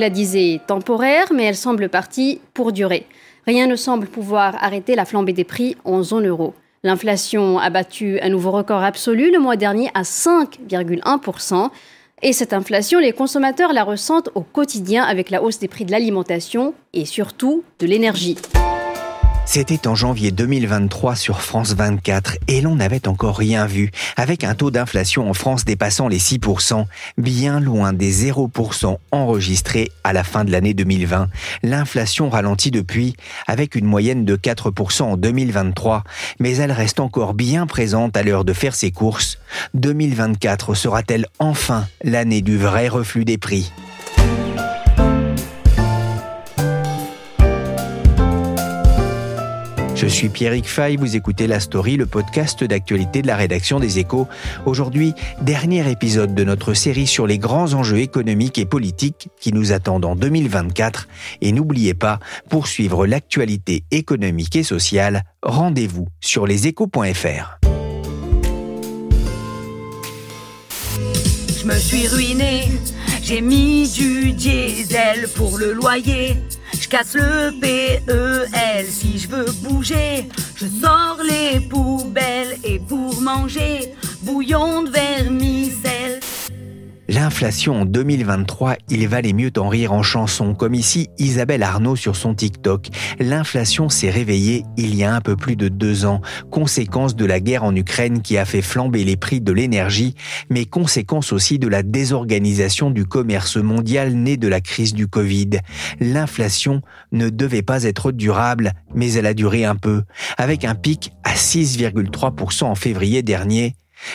La disait temporaire, mais elle semble partie pour durer. Rien ne semble pouvoir arrêter la flambée des prix en zone euro. L'inflation a battu un nouveau record absolu le mois dernier à 5,1%. Et cette inflation, les consommateurs la ressentent au quotidien avec la hausse des prix de l'alimentation et surtout de l'énergie. C'était en janvier 2023 sur France 24 et l'on n'avait encore rien vu, avec un taux d'inflation en France dépassant les 6%, bien loin des 0% enregistrés à la fin de l'année 2020. L'inflation ralentit depuis, avec une moyenne de 4% en 2023, mais elle reste encore bien présente à l'heure de faire ses courses. 2024 sera-t-elle enfin l'année du vrai reflux des prix? Je suis Pierrick Fay, vous écoutez La Story, le podcast d'actualité de la rédaction des Échos. Aujourd'hui, dernier épisode de notre série sur les grands enjeux économiques et politiques qui nous attendent en 2024. Et n'oubliez pas, pour suivre l'actualité économique et sociale, rendez-vous sur leséchos.fr. Je me suis ruiné, j'ai mis du diesel pour le loyer. Casse le PEL si je veux bouger. Je sors les poubelles et pour manger, bouillon de vermicelle. L'inflation en 2023, il valait mieux t'en rire en chanson, comme ici Isabelle Arnaud sur son TikTok. L'inflation s'est réveillée il y a un peu plus de deux ans, conséquence de la guerre en Ukraine qui a fait flamber les prix de l'énergie, mais conséquence aussi de la désorganisation du commerce mondial né de la crise du Covid. L'inflation ne devait pas être durable, mais elle a duré un peu, avec un pic à 6,3% en février dernier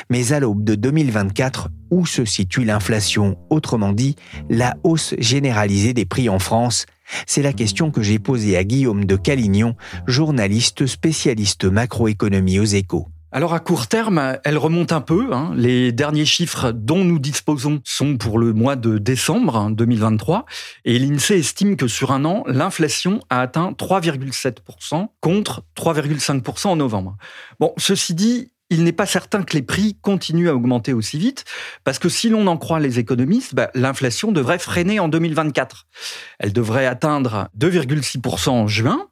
mais à l'aube de 2024, où se situe l'inflation? Autrement dit, la hausse généralisée des prix en France C'est la question que j'ai posée à Guillaume de Calignon, journaliste spécialiste macroéconomie aux échos. Alors à court terme, elle remonte un peu. Hein. Les derniers chiffres dont nous disposons sont pour le mois de décembre 2023 hein, et l'INSEE estime que sur un an, l'inflation a atteint 3,7% contre 3,5% en novembre. Bon, ceci dit, il n'est pas certain que les prix continuent à augmenter aussi vite, parce que si l'on en croit les économistes, bah, l'inflation devrait freiner en 2024. Elle devrait atteindre 2,6% en juin.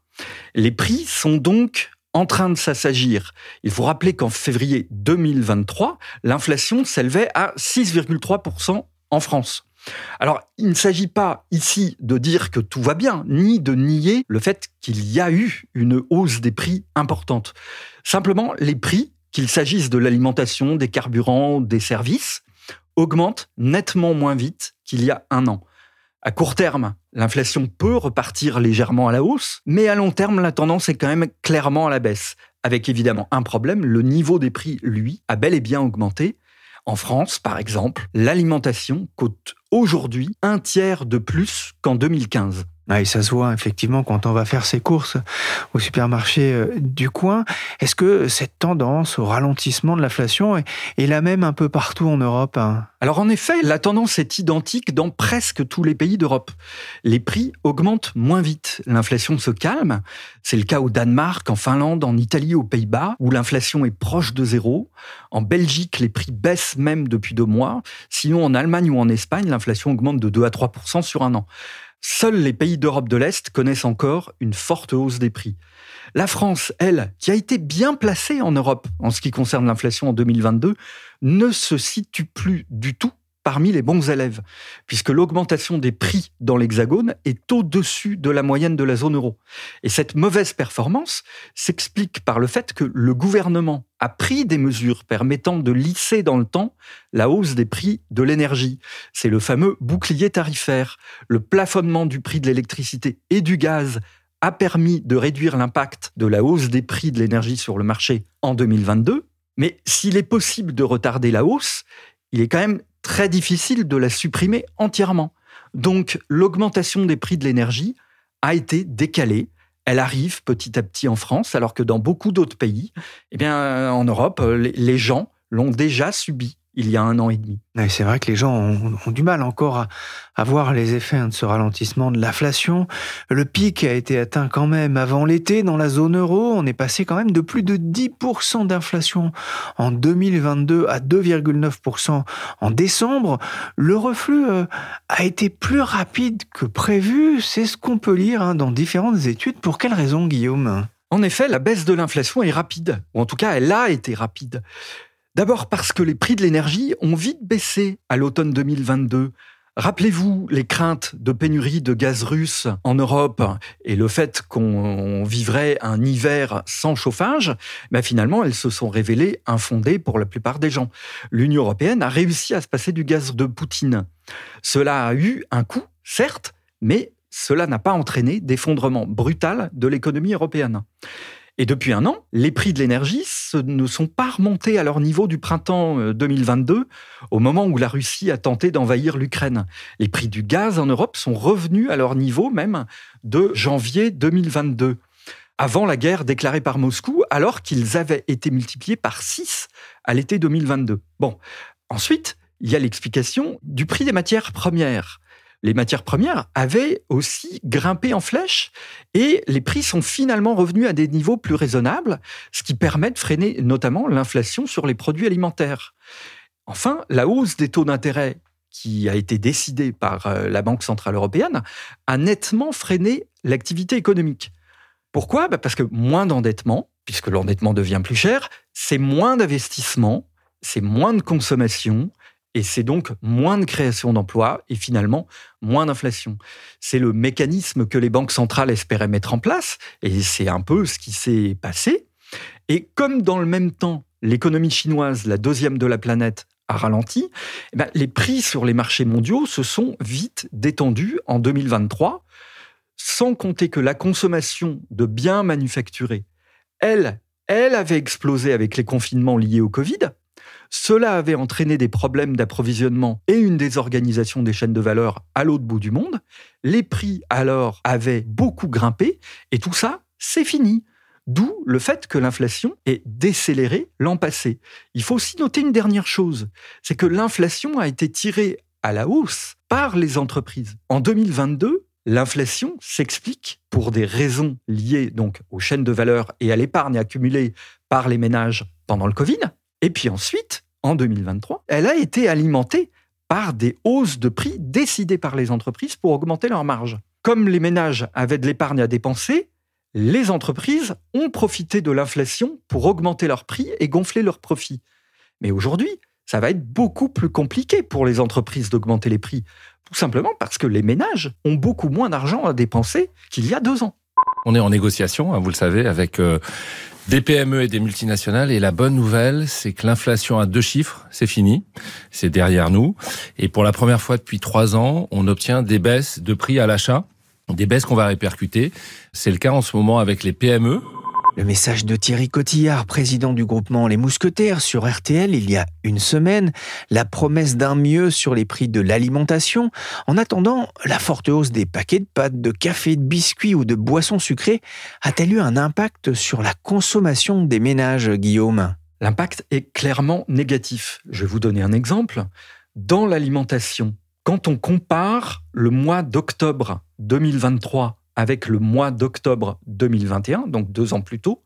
Les prix sont donc en train de s'assagir. Il faut rappeler qu'en février 2023, l'inflation s'élevait à 6,3% en France. Alors, il ne s'agit pas ici de dire que tout va bien, ni de nier le fait qu'il y a eu une hausse des prix importante. Simplement, les prix qu'il s'agisse de l'alimentation, des carburants, des services, augmente nettement moins vite qu'il y a un an. À court terme, l'inflation peut repartir légèrement à la hausse, mais à long terme, la tendance est quand même clairement à la baisse. Avec évidemment un problème, le niveau des prix, lui, a bel et bien augmenté. En France, par exemple, l'alimentation coûte aujourd'hui un tiers de plus qu'en 2015. Ah, et ça se voit effectivement quand on va faire ses courses au supermarché euh, du coin. Est-ce que cette tendance au ralentissement de l'inflation est, la même un peu partout en Europe hein? Alors en effet, la tendance est identique dans presque tous les pays d'Europe. Les prix augmentent moins vite, l'inflation se calme. C'est le cas au Danemark, en Finlande, en Italie, aux Pays-Bas, où l'inflation est proche de zéro. En Belgique, les prix baissent même depuis deux mois. Sinon, en Allemagne ou en Espagne, l'inflation augmente de 2 à 3 sur un an. Seuls les pays d'Europe de l'Est connaissent encore une forte hausse des prix. La France, elle, qui a été bien placée en Europe en ce qui concerne l'inflation en 2022, ne se situe plus du tout parmi les bons élèves, puisque l'augmentation des prix dans l'Hexagone est au-dessus de la moyenne de la zone euro. Et cette mauvaise performance s'explique par le fait que le gouvernement a pris des mesures permettant de lisser dans le temps la hausse des prix de l'énergie. C'est le fameux bouclier tarifaire. Le plafonnement du prix de l'électricité et du gaz a permis de réduire l'impact de la hausse des prix de l'énergie sur le marché en 2022 Mais s'il est possible de retarder la hausse, il est quand même très difficile de la supprimer entièrement. Donc l'augmentation des prix de l'énergie a été décalée. Elle arrive petit à petit en France, alors que dans beaucoup d'autres pays, eh bien, en Europe, les gens l'ont déjà subi il y a un an et demi. C'est vrai que les gens ont, du mal encore à, voir les effets hein, de ce ralentissement de l'inflation. Le pic a été atteint quand même avant l'été dans la zone euro. On est passé quand même de plus de 10% d'inflation en 2022 à 2,9% en décembre. Le reflux euh, a été plus rapide que prévu. C'est ce qu'on peut lire hein, dans différentes études. Pour quelle raison, Guillaume? En effet, la baisse de l'inflation est rapide, ou en tout cas, elle a été rapide. D'abord parce que les prix de l'énergie ont vite baissé à l'automne 2022. Rappelez-vous les craintes de pénurie de gaz russe en Europe et le fait qu'on vivrait un hiver sans chauffage, ben finalement, elles se sont révélées infondées pour la plupart des gens. L'Union européenne a réussi à se passer du gaz de Poutine. Cela a eu un coût, certes, mais cela n'a pas entraîné d'effondrement brutal de l'économie européenne. Et depuis un an, les prix de l'énergie ne sont pas remontés à leur niveau du printemps 2022, euh, au moment où la Russie a tenté d'envahir l'Ukraine. Les prix du gaz en Europe sont revenus à leur niveau même de janvier 2022, avant la guerre déclarée par Moscou, alors qu'ils avaient été multipliés par 6 à l'été 2022. Bon, ensuite, il y a l'explication du prix des matières premières les matières premières avaient aussi grimpé en flèche et les prix sont finalement revenus à des niveaux plus raisonnables, ce qui permet de freiner notamment l'inflation sur les produits alimentaires. Enfin, la hausse des taux d'intérêt qui a été décidée par euh, la Banque centrale européenne a nettement freiné l'activité économique. Pourquoi? Bah, Parce que moins d'endettement, puisque l'endettement devient plus cher, c'est moins d'investissement, c'est moins de consommation, et c'est donc moins de création d'emplois et finalement moins d'inflation. C'est le mécanisme que les banques centrales espéraient mettre en place et c'est un peu ce qui s'est passé. Et comme dans le même temps, l'économie chinoise, la deuxième de la planète, a ralenti, eh ben, les prix sur les marchés mondiaux se sont vite détendus en 2023, sans compter que la consommation de biens manufacturés, elle, elle avait explosé avec les confinements liés au Covid, cela avait entraîné des problèmes d'approvisionnement et une désorganisation des chaînes de valeur à l'autre bout du monde. Les prix alors avaient beaucoup grimpé et tout ça, c'est fini. D'où le fait que l'inflation est décélérée l'an passé. Il faut aussi noter une dernière chose, c'est que l'inflation a été tirée à la hausse par les entreprises. En 2022, l'inflation s'explique pour des raisons liées donc aux chaînes de valeur et à l'épargne accumulée par les ménages pendant le Covid. Et puis ensuite, en 2023, elle a été alimentée par des hausses de prix décidées par les entreprises pour augmenter leurs marges. Comme les ménages avaient de l'épargne à dépenser, les entreprises ont profité de l'inflation pour augmenter leurs prix et gonfler leurs profits. Mais aujourd'hui, ça va être beaucoup plus compliqué pour les entreprises d'augmenter les prix, tout simplement parce que les ménages ont beaucoup moins d'argent à dépenser qu'il y a deux ans. On est en négociation, hein, vous le savez, avec euh, des PME et des multinationales. Et la bonne nouvelle, c'est que l'inflation à deux chiffres, c'est fini, c'est derrière nous. Et pour la première fois depuis trois ans, on obtient des baisses de prix à l'achat, des baisses qu'on va répercuter. C'est le cas en ce moment avec les PME. Le message de Thierry Cotillard, président du groupement Les Mousquetaires sur RTL il y a une semaine, la promesse d'un mieux sur les prix de l'alimentation. En attendant, la forte hausse des paquets de pâtes, de café, de biscuits ou de boissons sucrées a-t-elle eu un impact sur la consommation des ménages, Guillaume? L'impact est clairement négatif. Je vais vous donner un exemple. Dans l'alimentation, quand on compare le mois d'octobre 2023 avec le mois d'octobre 2021, donc deux ans plus tôt,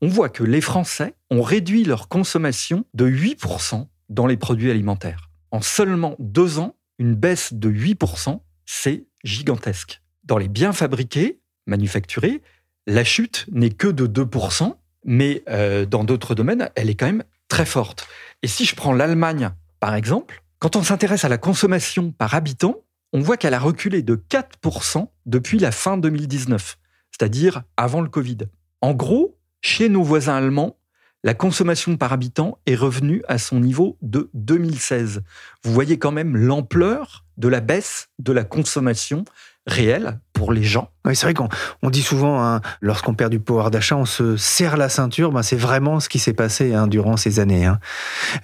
on voit que les Français ont réduit leur consommation de 8% dans les produits alimentaires. En seulement deux ans, une baisse de 8%, c'est gigantesque. Dans les biens fabriqués, manufacturés, la chute n'est que de 2%, mais euh, dans d'autres domaines, elle est quand même très forte. Et si je prends l'Allemagne, par exemple, quand on s'intéresse à la consommation par habitant, on voit qu'elle a reculé de 4% depuis la fin 2019, c'est-à-dire avant le Covid. En gros, chez nos voisins allemands, la consommation par habitant est revenue à son niveau de 2016. Vous voyez quand même l'ampleur de la baisse de la consommation réel pour les gens. Oui, c'est vrai qu'on on dit souvent, hein, lorsqu'on perd du pouvoir d'achat, on se serre la ceinture. Ben, c'est vraiment ce qui s'est passé hein, durant ces années. Hein.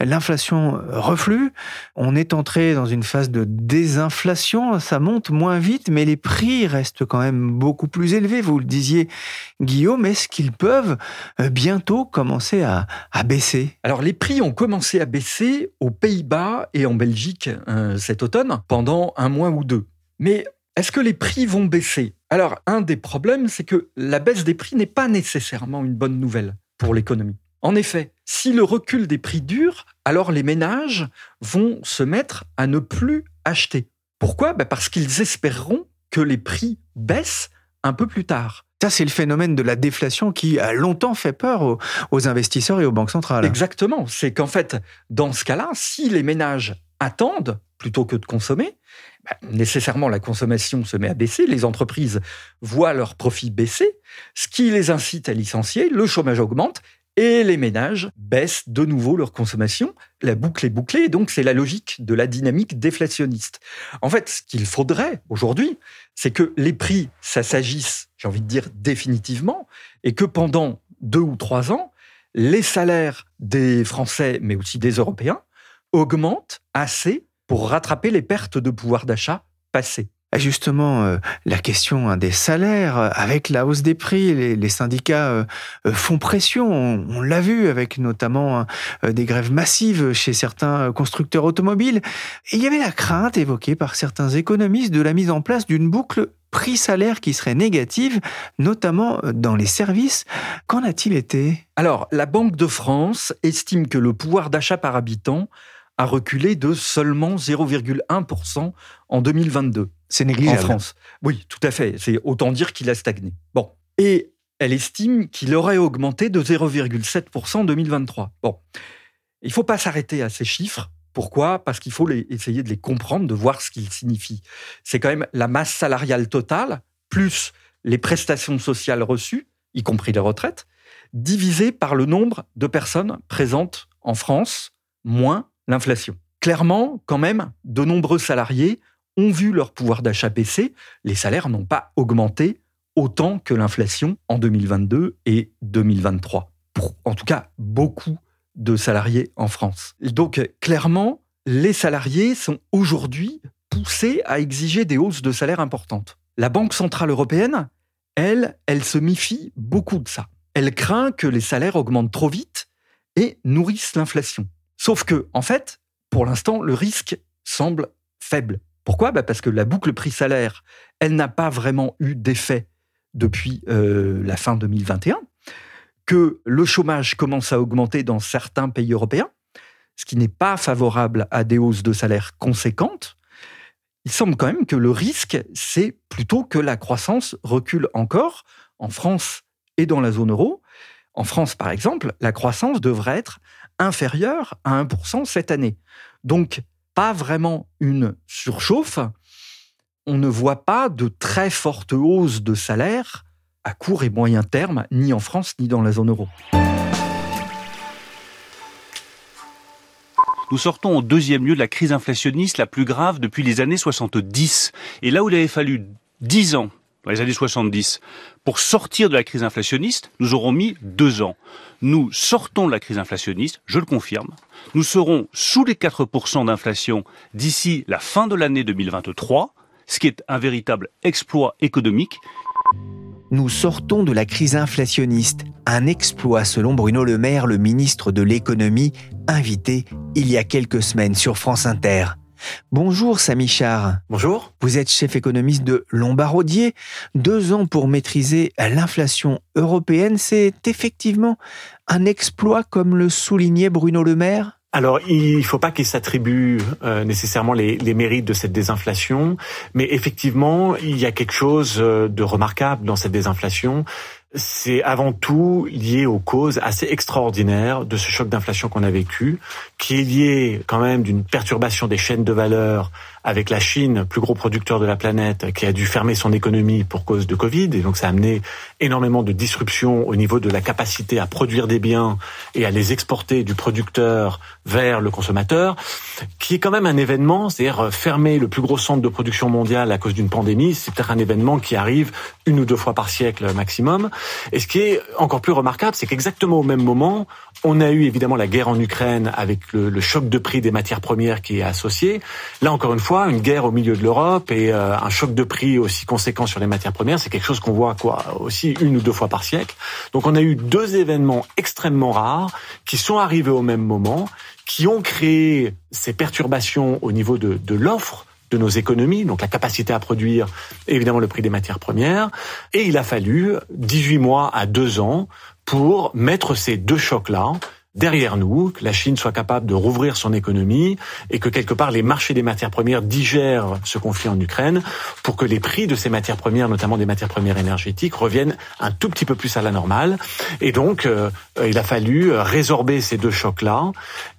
L'inflation reflue. On est entré dans une phase de désinflation. Ça monte moins vite, mais les prix restent quand même beaucoup plus élevés. Vous le disiez, Guillaume. Est-ce qu'ils peuvent euh, bientôt commencer à, à, baisser? Alors, les prix ont commencé à baisser aux Pays-Bas et en Belgique euh, cet automne pendant un mois ou deux. Mais est-ce que les prix vont baisser? Alors, un des problèmes, c'est que la baisse des prix n'est pas nécessairement une bonne nouvelle pour l'économie. En effet, si le recul des prix dure, alors les ménages vont se mettre à ne plus acheter. Pourquoi? Ben, Parce qu'ils espéreront que les prix baissent un peu plus tard. Ça, c'est le phénomène de la déflation qui a longtemps fait peur aux, investisseurs et aux banques centrales. Exactement. C'est qu'en fait, dans ce cas-là, si les ménages attendent plutôt que de consommer, bah, nécessairement la consommation se met à baisser, les entreprises voient leurs profits baisser, ce qui les incite à licencier, le chômage augmente et les ménages baissent de nouveau leur consommation. La boucle est bouclée, donc c'est la logique de la dynamique déflationniste. En fait, ce qu'il faudrait aujourd'hui, c'est que les prix, ça s'agisse, j'ai envie de dire définitivement, et que pendant deux ou trois ans, les salaires des Français, mais aussi des Européens, augmentent assez pour rattraper les pertes de pouvoir d'achat passées. Justement, euh, la question hein, des salaires, euh, avec la hausse des prix, les, syndicats euh, font pression. On, l'a vu avec notamment hein, des grèves massives chez certains constructeurs automobiles. Et il y avait la crainte évoquée par certains économistes de la mise en place d'une boucle prix-salaire qui serait négative, notamment dans les services. Qu'en a-t-il été? Alors, la Banque de France estime que le pouvoir d'achat par habitant a reculé de seulement 0,1% en 2022. C'est négligeable. En France. Oui, tout à fait. C'est autant dire qu'il a stagné. Bon. Et elle estime qu'il aurait augmenté de 0,7% en 2023. Bon. Il ne faut pas s'arrêter à ces chiffres. Pourquoi? Parce qu'il faut essayer de les comprendre, de voir ce qu'ils signifient. C'est quand même la masse salariale totale, plus les prestations sociales reçues, y compris les retraites, divisé par le nombre de personnes présentes en France, moins l'inflation. Clairement, quand même, de nombreux salariés ont vu leur pouvoir d'achat baisser. Les salaires n'ont pas augmenté autant que l'inflation en 2022 et 2023. Pour, en tout cas, beaucoup de salariés en France. donc, clairement, les salariés sont aujourd'hui poussés à exiger des hausses de salaire importantes. La Banque Centrale Européenne, elle, elle se méfie beaucoup de ça. Elle craint que les salaires augmentent trop vite et nourrissent l'inflation. Sauf que, en fait, pour l'instant, le risque semble faible. Pourquoi? Bah, Parce que la boucle prix-salaire, elle n'a pas vraiment eu d'effet depuis euh, la fin 2021, que le chômage commence à augmenter dans certains pays européens, ce qui n'est pas favorable à des hausses de salaire conséquentes. Il semble quand même que le risque, c'est plutôt que la croissance recule encore en France et dans la zone euro. En France, par exemple, la croissance devrait être inférieur à 1% cette année. Donc, pas vraiment une surchauffe. On ne voit pas de très forte hausse de salaire à court et moyen terme, ni en France, ni dans la zone euro. Nous sortons au deuxième lieu de la crise inflationniste la plus grave depuis les années 70. Et là où il avait fallu 10 ans dans les années 70. Pour sortir de la crise inflationniste, nous aurons mis deux ans. Nous sortons de la crise inflationniste, je le confirme. Nous serons sous les 4% d'inflation d'ici la fin de l'année 2023, ce qui est un véritable exploit économique. Nous sortons de la crise inflationniste, un exploit selon Bruno Le Maire, le ministre de l'économie, invité il y a quelques semaines sur France Inter. Bonjour Samy Char. Bonjour. Vous êtes chef économiste de Lombardier. Deux ans pour maîtriser l'inflation européenne, c'est effectivement un exploit comme le soulignait Bruno Le Maire alors, il ne faut pas qu'il s'attribue euh, nécessairement les, les, mérites de cette désinflation, mais effectivement, il y a quelque chose euh, de remarquable dans cette désinflation c'est avant tout lié aux causes assez extraordinaires de ce choc d'inflation qu'on a vécu, qui est lié quand même d'une perturbation des chaînes de valeur avec la Chine, plus gros producteur de la planète, qui a dû fermer son économie pour cause de Covid, et donc ça a amené énormément de disruptions au niveau de la capacité à produire des biens et à les exporter du producteur vers le consommateur, qui est quand même un événement, c'est-à-dire euh, fermer le plus gros centre de production mondiale à cause d'une pandémie, c'est peut-être un événement qui arrive une ou deux fois par siècle maximum. Et ce qui est encore plus remarquable, c'est qu'exactement au même moment, on a eu évidemment la guerre en Ukraine avec le, le, choc de prix des matières premières qui est associé. Là encore une fois, une guerre au milieu de l'Europe et euh, un choc de prix aussi conséquent sur les matières premières, c'est quelque chose qu'on voit quoi aussi une ou deux fois par siècle. Donc on a eu deux événements extrêmement rares qui sont arrivés au même moment qui ont créé ces perturbations au niveau de, de l'offre de nos économies, donc la capacité à produire, évidemment le prix des matières premières. Et il a fallu 18 mois à 2 ans pour mettre ces deux chocs-là derrière nous, que la Chine soit capable de rouvrir son économie et que quelque part les marchés des matières premières digèrent ce conflit en Ukraine pour que les prix de ces matières premières, notamment des matières premières énergétiques, reviennent un tout petit peu plus à la normale. Et donc, euh, il a fallu résorber ces deux chocs-là.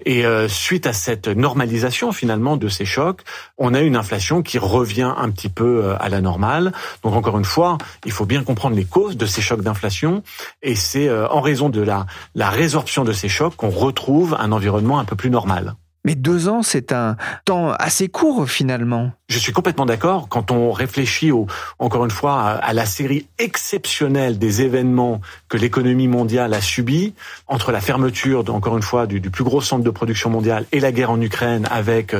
Et euh, suite à cette normalisation finalement de ces chocs, on a une inflation qui revient un petit peu euh, à la normale. Donc encore une fois, il faut bien comprendre les causes de ces chocs d'inflation. Et c'est en raison de la résorption de ces chocs qu'on retrouve un environnement un peu plus normal. Mais deux ans, c'est un temps assez court finalement. Je suis complètement d'accord. Quand on réfléchit, au, encore une fois, à, la série exceptionnelle des événements que l'économie mondiale a subis, entre la fermeture, encore une fois, du, plus gros centre de production mondiale et la guerre en Ukraine, avec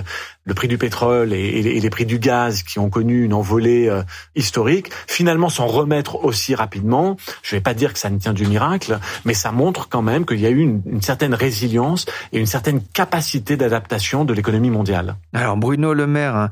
le prix du pétrole et, les prix du gaz qui ont connu une envolée euh, historique, finalement s'en remettre aussi rapidement. Je ne vais pas dire que ça ne tient du miracle, mais ça montre quand même qu'il y a eu une, une certaine résilience et une certaine capacité d'adaptation de l'économie mondiale. Alors Bruno Le Maire hein,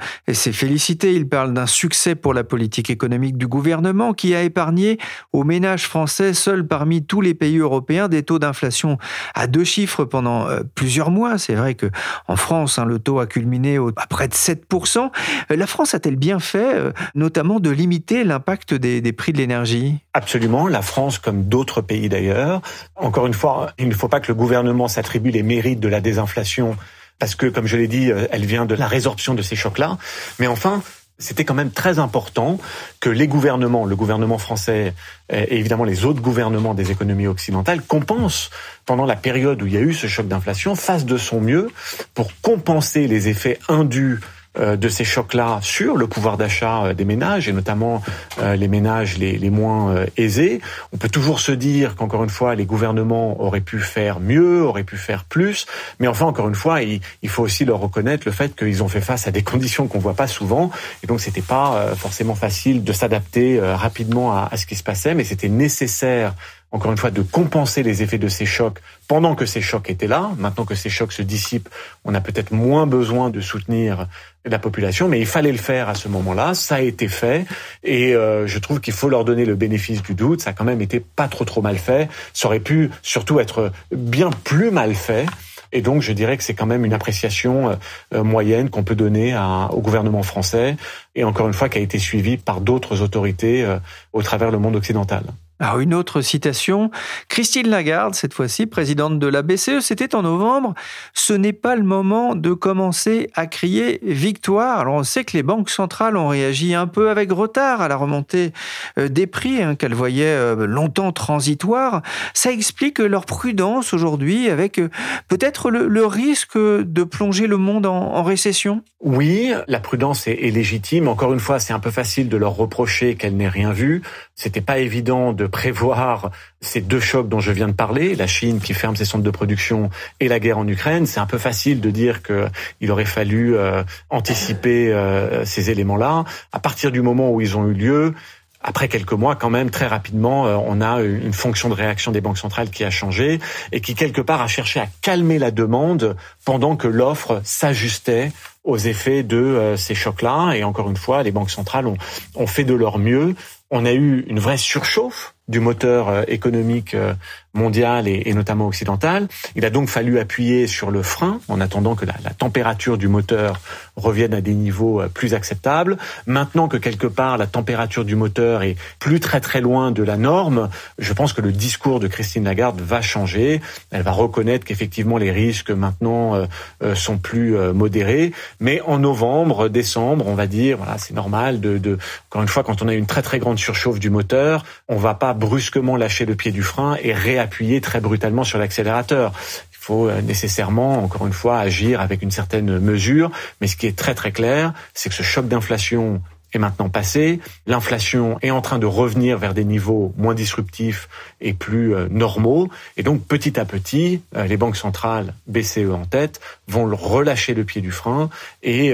félicité. Il parle d'un succès pour la politique économique du gouvernement qui a épargné aux ménages français, seuls parmi tous les pays européens, des taux d'inflation à deux chiffres pendant euh, plusieurs mois. C'est vrai que en France, hein, le taux a culminé à près de 7%. Euh, la France a-t-elle bien fait, euh, notamment, de limiter l'impact des, des prix de l'énergie? Absolument. La France, comme d'autres pays d'ailleurs. Encore une fois, il ne faut pas que le gouvernement s'attribue les mérites de la désinflation parce que, comme je l'ai dit, euh, elle vient de la résorption de ces chocs-là. Mais enfin, c'était quand même très important que les gouvernements, le gouvernement français et évidemment les autres gouvernements des économies occidentales compensent pendant la période où il y a eu ce choc d'inflation, fassent de son mieux pour compenser les effets indus de ces chocs-là sur le pouvoir d'achat euh, des ménages et notamment euh, les ménages les, les moins aisés. On peut toujours se dire qu'encore une fois, les gouvernements auraient pu faire mieux, auraient pu faire plus, mais enfin, encore une fois, il, il faut aussi leur reconnaître le fait qu'ils ont fait face à des conditions qu'on voit pas souvent, et donc c'était pas forcément facile de s'adapter rapidement à ce qui se passait, mais c'était nécessaire encore une fois, de compenser les effets de ces chocs pendant que ces chocs étaient là. Maintenant que ces chocs se dissipent, on a peut-être moins besoin de soutenir la population, mais il fallait le faire à ce moment-là. Ça a été fait, et euh, je trouve qu'il faut leur donner le bénéfice du doute. Ça a quand même été pas trop trop mal fait. Ça aurait pu surtout être bien plus mal fait. Et donc, je dirais que c'est quand même une appréciation euh, euh, moyenne qu'on peut donner à, au gouvernement français, et encore une fois, qui a été suivie par d'autres autorités au travers le monde occidental. Alors une autre citation, Christine Lagarde, cette fois-ci présidente de la BCE, c'était en novembre, ce n'est pas le moment de commencer à crier victoire. Alors on sait que les banques centrales ont réagi un peu avec retard à la remontée euh, des prix hein, qu'elles voyaient euh, longtemps transitoires. Ça explique leur prudence aujourd'hui avec euh, peut-être le, risque de plonger le monde en, récession Oui, la prudence est, est légitime. Encore une fois, c'est un peu facile de leur reprocher qu'elle n'ait rien vu. C'était pas évident de prévoir ces deux chocs dont je viens de parler, la Chine qui ferme ses centres de production et la guerre en Ukraine. C'est un peu facile de dire qu'il aurait fallu euh, anticiper euh, ces éléments-là. À partir du moment où ils ont eu lieu, après quelques mois, quand même, très rapidement, euh, on a une fonction de réaction des banques centrales qui a changé et qui, quelque part, a cherché à calmer la demande pendant que l'offre s'ajustait aux effets de ces chocs-là. Et encore une fois, les banques centrales ont, ont fait de leur mieux. On a eu une vraie surchauffe du moteur euh, économique euh, mondial et, notamment occidental. Il a donc fallu appuyer sur le frein en attendant que la, température du moteur revienne à des niveaux euh, plus acceptables. Maintenant que quelque part la température du moteur est plus très très loin de la norme, je pense que le discours de Christine Lagarde va changer. Elle va reconnaître qu'effectivement les risques maintenant sont plus modérés. Mais en novembre, décembre, on va dire, voilà, c'est normal de, de, encore une fois, quand on a une très très grande surchauffe du moteur, on va pas brusquement lâcher le pied du frein et réappuyer très brutalement sur l'accélérateur. Il faut euh, nécessairement, encore une fois, agir avec une certaine mesure. Mais ce qui est très très clair, c'est que ce choc d'inflation est maintenant passé. L'inflation est en train de revenir vers des niveaux moins disruptifs et plus euh, normaux. Et donc, petit à petit, euh, les banques centrales, BCE en tête, vont relâcher le pied du frein et,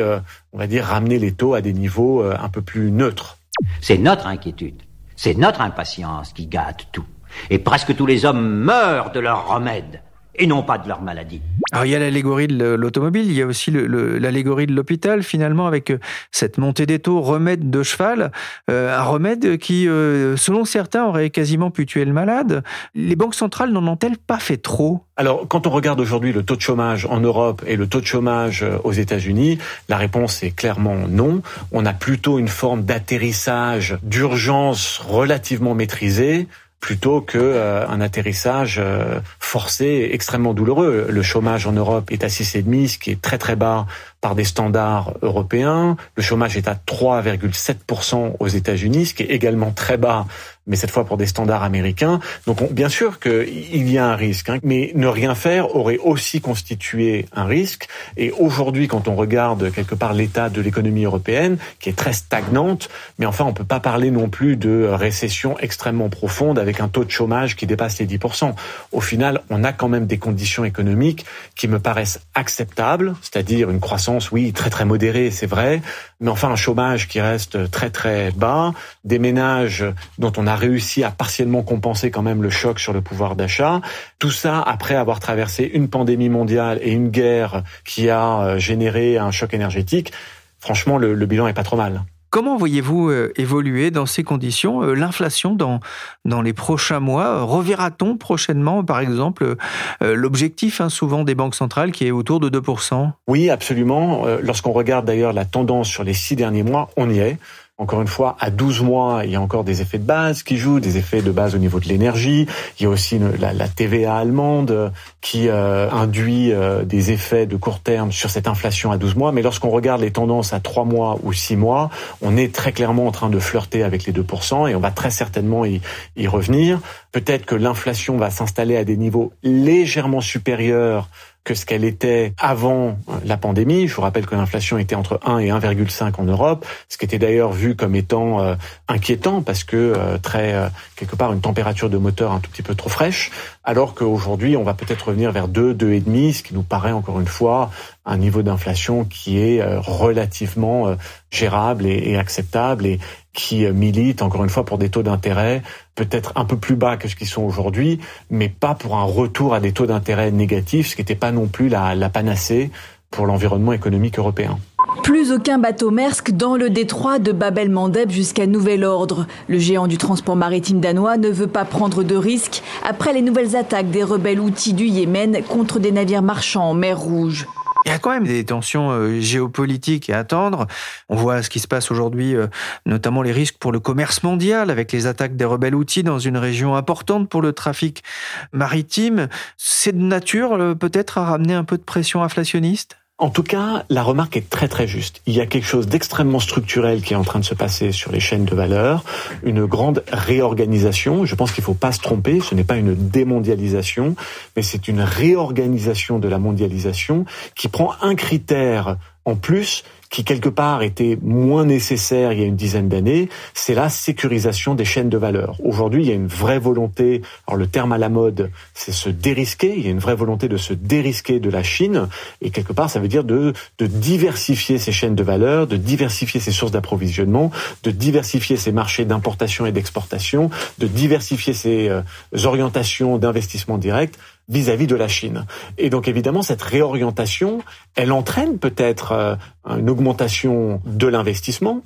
on va dire, ramener les taux à des niveaux un peu plus neutres. C'est notre inquiétude, c'est notre impatience qui gâte tout. Et presque tous les hommes meurent de leur remède et non pas de leur maladie. Alors il y a l'allégorie de l'automobile, il y a aussi l'allégorie de l'hôpital finalement avec euh, cette montée des taux, remède de cheval, euh, un remède qui, euh, selon certains, aurait quasiment pu tuer le malade. Les banques centrales n'en ont-elles pas fait trop? Alors, quand on regarde aujourd'hui le taux de chômage en Europe et le taux de chômage aux États-Unis, la réponse est clairement non. On a plutôt une forme d'atterrissage d'urgence relativement maîtrisée plutôt que euh, un atterrissage euh, forcé extrêmement douloureux. Le chômage en Europe est à 6,5, ce qui est très très bas par des standards européens. Le chômage est à 3,7% aux États-Unis, ce qui est également très bas mais cette fois pour des standards américains. Donc bien sûr qu'il y a un risque, hein, mais ne rien faire aurait aussi constitué un risque. Et aujourd'hui, quand on regarde quelque part l'état de l'économie européenne, qui est très stagnante, mais enfin on peut pas parler non plus de récession extrêmement profonde avec un taux de chômage qui dépasse les 10%. Au final, on a quand même des conditions économiques qui me paraissent acceptables, c'est-à-dire une croissance, oui, très très modérée, c'est vrai, mais enfin un chômage qui reste très très bas, des ménages dont on a réussi à partiellement compenser quand même le choc sur le pouvoir d'achat. Tout ça après avoir traversé une pandémie mondiale et une guerre qui a euh, généré un choc énergétique. Franchement, le, bilan est pas trop mal. Comment voyez-vous euh, évoluer dans ces conditions euh, l'inflation dans, dans les prochains mois? Reverra-t-on prochainement, par exemple, l'objectif hein, souvent des banques centrales qui est autour de 2% Oui, absolument. Lorsqu'on regarde d'ailleurs la tendance sur les six derniers mois, on y est. Encore une fois, à 12 mois, il y a encore des effets de base qui jouent, des effets de base au niveau de l'énergie. Il y a aussi la, TVA allemande qui euh, induit euh, des effets de court terme sur cette inflation à 12 mois. Mais lorsqu'on regarde les tendances à 3 mois ou 6 mois, on est très clairement en train de flirter avec les 2% et on va très certainement y, y revenir. Peut-être que l'inflation va s'installer à des niveaux légèrement supérieurs que ce qu'elle était avant la pandémie. Je vous rappelle que l'inflation était entre 1 et 1,5 en Europe, ce qui était d'ailleurs vu comme étant euh, inquiétant parce que euh, très euh, quelque part une température de moteur un tout petit peu trop fraîche, alors qu'aujourd'hui on va peut-être revenir vers 2, 2,5, ce qui nous paraît encore une fois un niveau d'inflation qui est relativement gérable et, et acceptable et qui milite encore une fois pour des taux d'intérêt peut-être un peu plus bas que ce qu'ils sont aujourd'hui, mais pas pour un retour à des taux d'intérêt négatifs, ce qui n'était pas non plus la, panacée pour l'environnement économique européen. Plus aucun bateau Maersk dans le détroit de Babel-Mandeb jusqu'à nouvel ordre. Le géant du transport maritime danois ne veut pas prendre de risques après les nouvelles attaques des rebelles outils du Yémen contre des navires marchands en mer Rouge. Il y a quand même des tensions euh, géopolitiques à attendre. On voit ce qui se passe aujourd'hui, euh, notamment les risques pour le commerce mondial avec les attaques des rebelles outils dans une région importante pour le trafic maritime. C'est de nature euh, peut-être à ramener un peu de pression inflationniste? En tout cas, la remarque est très très juste. Il y a quelque chose d'extrêmement structurel qui est en train de se passer sur les chaînes de valeur, une grande réorganisation. Je pense qu'il ne faut pas se tromper, ce n'est pas une démondialisation, mais c'est une réorganisation de la mondialisation qui prend un critère en plus qui quelque part était moins nécessaire il y a une dizaine d'années, c'est la sécurisation des chaînes de valeur. Aujourd'hui, il y a une vraie volonté, alors le terme à la mode, c'est se dérisquer, il y a une vraie volonté de se dérisquer de la Chine, et quelque part, ça veut dire de, de diversifier ces chaînes de valeur, de diversifier ses sources d'approvisionnement, de diversifier ses marchés d'importation et d'exportation, de diversifier ses euh, orientations d'investissement direct vis-à-vis de la Chine. Et donc évidemment, cette réorientation, elle entraîne peut-être euh, une augmentation de l'investissement.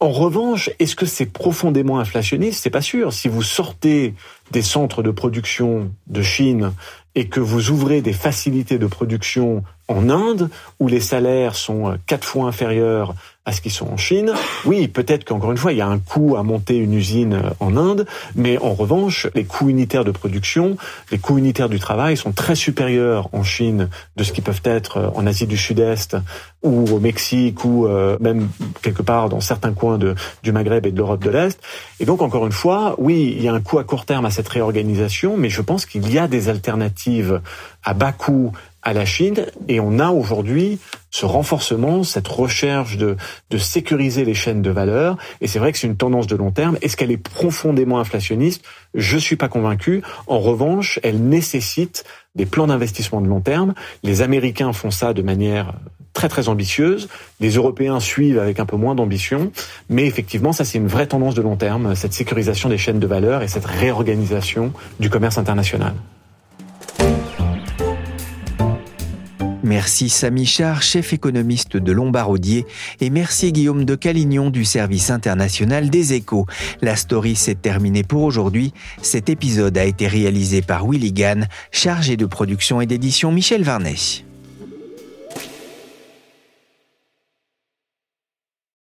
En revanche, est-ce que c'est profondément inflationniste? C'est pas sûr. Si vous sortez des centres de production de Chine et que vous ouvrez des facilités de production en Inde, où les salaires sont quatre fois inférieurs à ce qu'ils sont en Chine. Oui, peut-être qu'encore une fois, il y a un coût à monter une usine euh, en Inde, mais en revanche, les coûts unitaires de production, les coûts unitaires du travail sont très supérieurs en Chine de ce qu'ils peuvent être euh, en Asie du Sud-Est ou au Mexique ou euh, même quelque part dans certains coins du Maghreb et de l'Europe de l'Est. Et donc, encore une fois, oui, il y a un coût à court terme à cette réorganisation, mais je pense qu'il y a des alternatives à bas coût à la Chine et on a aujourd'hui ce renforcement, cette recherche de, de sécuriser les chaînes de valeur. Et c'est vrai que c'est une tendance de long terme. Est-ce qu'elle est profondément inflationniste? Je suis pas convaincu. En revanche, elle nécessite des plans d'investissement de long terme. Les Américains font ça de manière très très ambitieuse. Les Européens suivent avec un peu moins d'ambition. Mais effectivement, ça c'est une vraie tendance de long terme, cette sécurisation des chaînes de valeur et cette réorganisation du commerce international. Merci Samy Char, chef économiste de Lombardier, et merci Guillaume de Calignon du service international des échos. La story s'est terminée pour aujourd'hui. Cet épisode a été réalisé par Willy Gann, chargé de production et d'édition Michel Varnet.